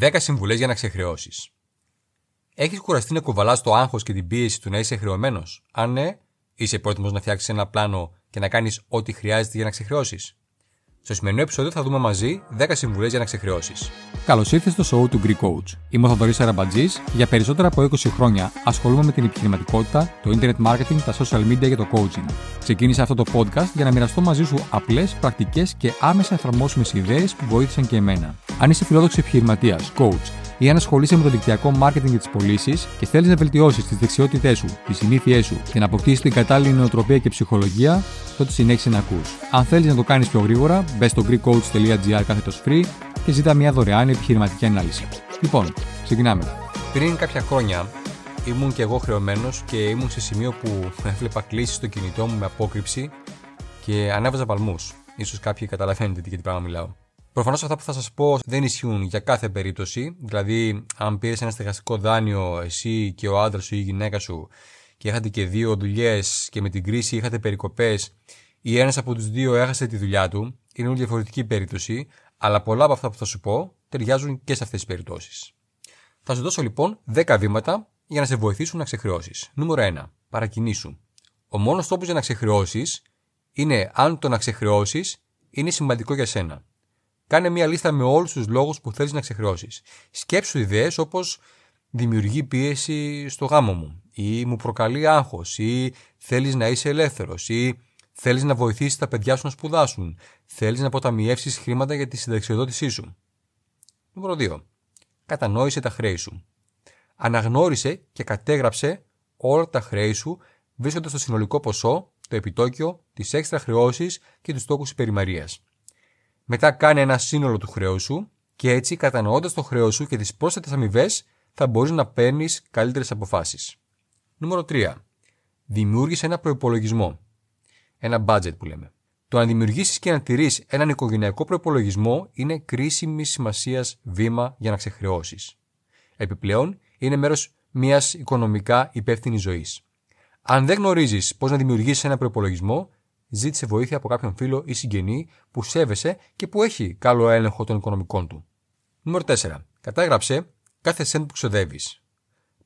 10 συμβουλές για να ξεχρεώσεις. Έχεις κουραστεί να κουβαλάς το άγχος και την πίεση του να είσαι χρεωμένος; Αν ναι, είσαι έτοιμο να φτιάξεις ένα πλάνο και να κάνεις ό,τι χρειάζεται για να ξεχρεώσεις. Στο σημερινό επεισόδιο θα δούμε μαζί 10 συμβουλές για να ξεχρεώσεις. Καλώς ήρθατε στο show του Greek Coach. Είμαι ο Θοδωρής Αραμπατζής. Για περισσότερα από 20 χρόνια ασχολούμαι με την επιχειρηματικότητα, το internet marketing, τα social media και το coaching. Ξεκίνησα αυτό το podcast για να μοιραστώ μαζί σου απλές, πρακτικές και άμεσα εφαρμόσιμες ιδέες που βοήθησαν και εμένα. Αν είσαι φιλόδοξος επιχειρηματίας, coach ή αν ασχολείσαι με το δικτυακό marketing και τις πωλήσεις και θέλεις να βελτιώσεις τις δεξιότητές σου, τις συνήθειές σου και να αποκτήσεις την κατάλληλη νοοτροπία και ψυχολογία, τότε συνέχισε να ακούς. Αν θέλεις να το κάνεις πιο γρήγορα, μπες στο greekcoach.gr κάθετος free και ζητά μια δωρεάν επιχειρηματική ανάλυση. Λοιπόν, ξεκινάμε. Πριν κάποια χρόνια ήμουν και εγώ χρεωμένος και ήμουν σε σημείο που έβλεπα κλήσεις στο κινητό μου με απόκρυψη και ανέβαζα παλμούς. σω κάποιοι καταλαβαίνετε για τι πράγμα μιλάω. Προφανώς αυτά που θα σας πω δεν ισχύουν για κάθε περίπτωση. Δηλαδή, αν πήρες ένα στεγαστικό δάνειο εσύ και ο άντρας σου ή η γυναίκα σου και είχατε και δύο δουλειές και με την κρίση είχατε περικοπές ή ένας από τους δύο έχασε τη δουλειά του, είναι όλη διαφορετική περίπτωση, αλλά πολλά από αυτά που θα σου πω ταιριάζουν και σε αυτές τις περιπτώσεις. Θα σου δώσω λοιπόν 10 βήματα για να σε βοηθήσουν να ξεχρεώσεις. Νούμερο 1. Παρακινήσου. Ο μόνος τρόπος για να ξεχρεώσεις είναι αν το να ξεχρεώσεις είναι σημαντικό για σένα. Κάνε μια λίστα με όλους τους λόγους που θέλεις να ξεχρεώσεις. Σκέψου ιδέες όπως δημιουργεί πίεση στο γάμο μου, ή μου προκαλεί άγχος, ή θέλεις να είσαι ελεύθερος, ή θέλεις να βοηθήσεις τα παιδιά σου να σπουδάσουν, θέλεις να αποταμιεύσεις χρήματα για τη συνταξιοδότησή σου. Νούμερο 2. Κατανόησε τα χρέη σου. Αναγνώρισε και κατέγραψε όλα τα χρέη σου βρίσκοντας το συνολικό ποσό, το επιτόκιο, τις έξτρα χρεώσεις και τους τόκους υπερημαρία. Μετά κάνει ένα σύνολο του χρέους σου και έτσι κατανοώντας το χρέος σου και τις πρόσθετες αμοιβές θα μπορείς να παίρνεις καλύτερες αποφάσεις. Νούμερο 3. Δημιούργησε ένα προπολογισμό. Ένα budget που λέμε. Το να δημιουργήσεις και να τηρείς έναν οικογενειακό προπολογισμό είναι κρίσιμη σημασίας βήμα για να ξεχρεώσεις. Επιπλέον, είναι μέρος μιας οικονομικά υπεύθυνης ζωής. Αν δεν γνωρίζεις πώς να δημιουργήσεις ένα προπολογισμό, ζήτησε βοήθεια από κάποιον φίλο ή συγγενή που σέβεσαι και που έχει καλό έλεγχο των οικονομικών του. Νούμερο 4. Κατάγραψε κάθε σέντ που ξοδεύεις.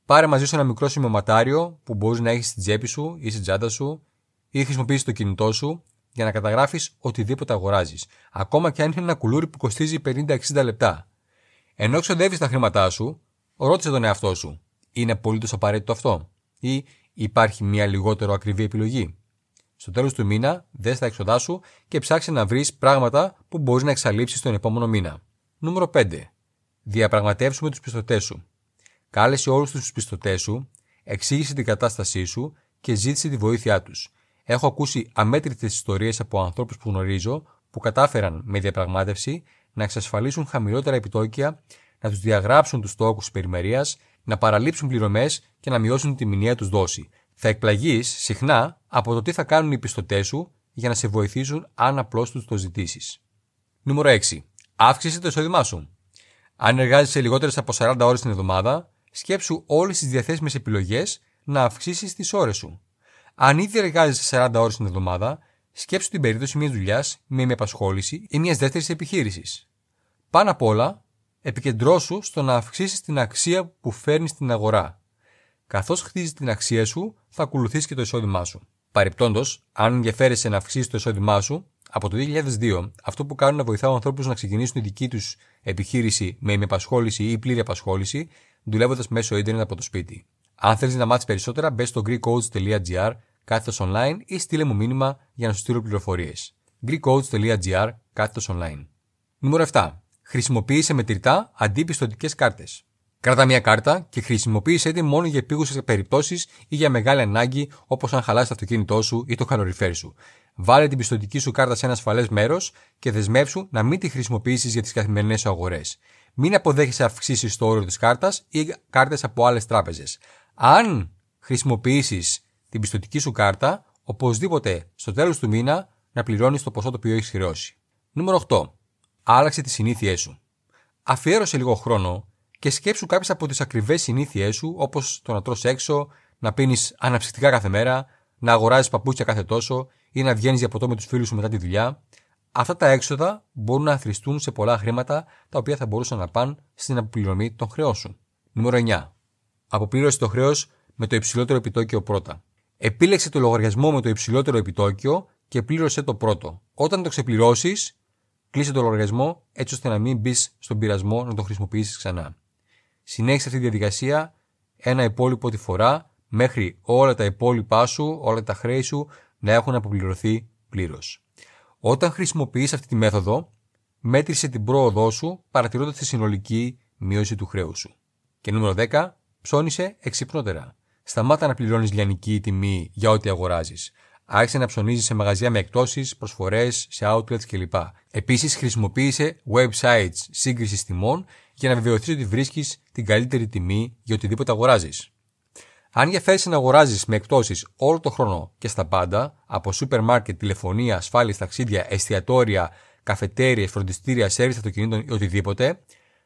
Πάρε μαζί σου ένα μικρό σημειωματάριο που μπορείς να έχεις στην τσέπη σου ή στην τσάντα σου ή χρησιμοποιήσεις το κινητό σου για να καταγράφεις οτιδήποτε αγοράζεις, ακόμα και αν είναι ένα κουλούρι που κοστίζει 50-60 λεπτά. Ενώ ξοδεύεις τα χρήματά σου, ρώτησε τον εαυτό σου, είναι απολύτως απαραίτητο αυτό, ή υπάρχει μια λιγότερο ακριβή επιλογή. Στο τέλος του μήνα, δες τα έξοδά σου και ψάξε να βρεις πράγματα που μπορείς να εξαλείψεις τον επόμενο μήνα. Νούμερο 5. Διαπραγματεύσουμε τους πιστωτές σου. Κάλεσε όλους τους πιστωτές σου, εξήγησε την κατάστασή σου και ζήτησε τη βοήθειά τους. Έχω ακούσει αμέτρητες ιστορίες από ανθρώπους που γνωρίζω που κατάφεραν με διαπραγμάτευση να εξασφαλίσουν χαμηλότερα επιτόκια, να τους διαγράψουν τους τόκου περιμερίας, να παραλείψουν πληρωμές και να μειώσουν τη μηνιαία τους δόση. Θα εκπλαγείς συχνά από το τι θα κάνουν οι πιστωτές σου για να σε βοηθήσουν αν απλώς τους το ζητήσεις. Νούμερο 6. Αύξησε το εισόδημά σου. Αν εργάζεσαι λιγότερες από 40 ώρες την εβδομάδα, σκέψου όλες τις διαθέσιμες επιλογές να αυξήσεις τις ώρες σου. Αν ήδη εργάζεσαι 40 ώρες την εβδομάδα, σκέψου την περίπτωση μιας δουλειάς με απασχόληση ή μιας δεύτερης επιχείρησης. Πάνω απ' όλα, επικεντρώσου στο να αυξήσεις την αξία που φέρνεις στην αγορά. Καθώς χτίζεις την αξία σου, θα ακολουθήσει και το εισόδημά σου. Παρεπτόντω, αν ενδιαφέρεσαι να αυξήσεις το εισόδημά σου, από το 2002, αυτό που κάνουν να βοηθάω ανθρώπους να ξεκινήσουν τη δική τους επιχείρηση με ημεπασχόληση ή πλήρη απασχόληση, δουλεύοντας μέσω ίντερνετ από το σπίτι. Αν θέλεις να μάθεις περισσότερα, μπες στο greekcoach.gr κάθετος online ή στείλε μου μήνυμα για να σου στείλω πληροφορίες. greekcoach.gr κάθετος online. Νούμερο 7. Χρησιμοποίησε μετρητά αντί πιστοτικές κάρτες. Κράτα μια κάρτα και χρησιμοποίησέ την μόνο για επίγουσες περιπτώσεις ή για μεγάλη ανάγκη, όπως αν χαλάσει το αυτοκίνητό σου ή το καλοριφέρ σου. Βάλε την πιστοτική σου κάρτα σε ένα ασφαλές μέρος και δεσμεύσου να μην τη χρησιμοποιήσεις για τις καθημερινές αγορές. Μην αποδέχεσαι αυξήσεις στο όριο της κάρτας ή κάρτες από άλλες τράπεζες. Αν χρησιμοποιήσεις την πιστοτική σου κάρτα, οπωσδήποτε στο τέλος του μήνα να πληρώνεις το ποσό το οποίο έχεις χρεώσει. Νούμερο 8. Άλλαξε τις συνήθειές σου. Αφιέρωσε λίγο χρόνο και σκέψου κάποιες από τις ακριβές συνήθειές σου, όπως το να τρώσει έξω, να πίνεις αναψυκτικά κάθε μέρα, να αγοράζεις παπούτσια κάθε τόσο ή να βγαίνεις για ποτό με τους φίλους σου μετά τη δουλειά. αυτά τα έξοδα μπορούν να αθρηστούν σε πολλά χρήματα τα οποία θα μπορούσαν να πάνε στην αποπληρωμή των χρεών σου. Νούμερο 9. Αποπλήρωση το χρέος με το υψηλότερο επιτόκιο πρώτα. Επίλεξε το λογαριασμό με το υψηλότερο επιτόκιο και πλήρωσε το πρώτο. Όταν το ξεπληρώσεις, κλείσε το λογαριασμό έτσι ώστε να μην μπεις στον πειρασμό να το χρησιμοποιήσεις ξανά. Συνέχισε αυτή τη διαδικασία ένα υπόλοιπο τη φορά μέχρι όλα τα υπόλοιπά σου, όλα τα χρέη σου να έχουν αποπληρωθεί πλήρως. Όταν χρησιμοποιείς αυτή τη μέθοδο, μέτρησε την πρόοδό σου παρατηρώντας τη συνολική μείωση του χρέους σου. Και νούμερο 10, ψώνισε εξυπνότερα. Σταμάτα να πληρώνεις λιανική τιμή για ό,τι αγοράζεις. Άρχισε να ψωνίζεις σε μαγαζιά με εκτόσει, προσφορές, σε outlets κλπ. Επίσης, χρησιμοποίησε websites σύγκρισης τιμών για να βεβαιωθείς ότι βρίσκεις την καλύτερη τιμή για οτιδήποτε αγοράζεις. Αν ενδιαφέρεσαι να αγοράζεις με εκτόσει όλο το χρόνο και στα πάντα, από σούπερ μάρκετ, τηλεφωνία, ασφάλειε, ταξίδια, εστιατόρια, καφετέρειε, φροντιστήρια, σέρβις αυτοκινήτων ή οτιδήποτε,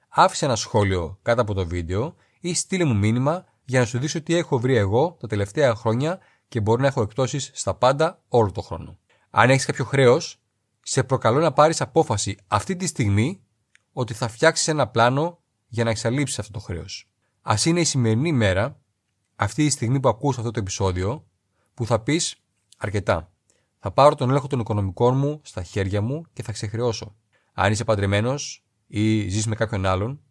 άφησε ένα σχόλιο κάτω από το βίντεο ή στείλε μου μήνυμα για να σου δείξω τι έχω βρει εγώ τα τελευταία χρόνια και μπορεί να έχω εκτόσει στα πάντα όλο το χρόνο. Αν έχεις κάποιο χρέος, σε προκαλώ να πάρεις απόφαση αυτή τη στιγμή ότι θα φτιάξεις ένα πλάνο για να εξαλείψεις αυτό το χρέος. Α είναι η σημερινή μέρα, αυτή η στιγμή που ακούς αυτό το επεισόδιο, που θα πεις αρκετά. Θα πάρω τον έλεγχο των οικονομικών μου στα χέρια μου και θα ξεχρεώσω. Αν είσαι παντρεμένος ή ζεις με κάποιον άλλον,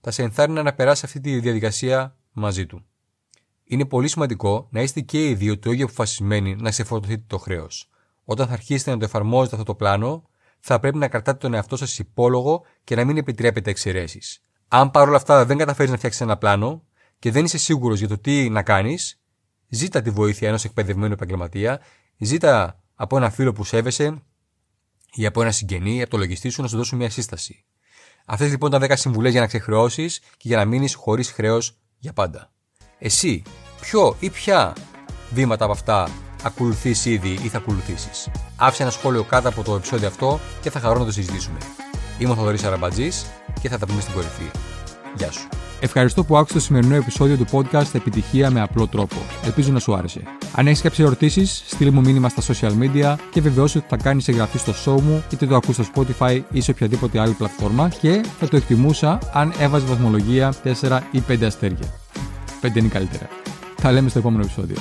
θα σε ενθάρρυνα να περάσεις αυτή τη διαδικασία μαζί του. Είναι πολύ σημαντικό να είστε και οι δύο το ίδιο αποφασισμένοι να ξεφορτωθείτε το χρέος. Όταν θα αρχίσετε να το εφαρμόζετε αυτό το πλάνο, θα πρέπει να κρατάτε τον εαυτό σας υπόλογο και να μην επιτρέπετε εξαιρέσεις. Αν παρόλα αυτά δεν καταφέρεις να φτιάξεις ένα πλάνο και δεν είσαι σίγουρος για το τι να κάνεις, ζήτα τη βοήθεια ενός εκπαιδευμένου επαγγελματία, ζήτα από ένα φίλο που σέβεσαι ή από ένα συγγενή, από το λογιστή σου να σου δώσουν μια σύσταση. Αυτές λοιπόν ήταν 10 συμβουλές για να ξεχρεώσεις και για να μείνεις χωρίς χρέος για πάντα. Εσύ, ποιο ή ποια βήματα από αυτά ακολουθείς ήδη ή θα ακολουθήσεις. Άφησε ένα σχόλιο κάτω από το επεισόδιο αυτό και θα χαρώ να το συζητήσουμε. Είμαι ο Θοδωρής Αραμπατζής και θα τα πούμε στην κορυφή. Γεια σου. Ευχαριστώ που άκουσες το σημερινό επεισόδιο του podcast Επιτυχία με απλό τρόπο. Ελπίζω να σου άρεσε. Αν έχεις κάποιες ερωτήσεις, στείλ μου μήνυμα στα social media και βεβαιώσου ότι θα κάνεις εγγραφή στο show μου, είτε το ακούς στο Spotify ή σε οποιαδήποτε άλλη πλατφόρμα και θα το εκτιμούσα αν έβαζε βαθμολογία 4 ή 5 αστέρια. 5 είναι καλύτερα. Θα λέμε στο επόμενο επεισόδιο.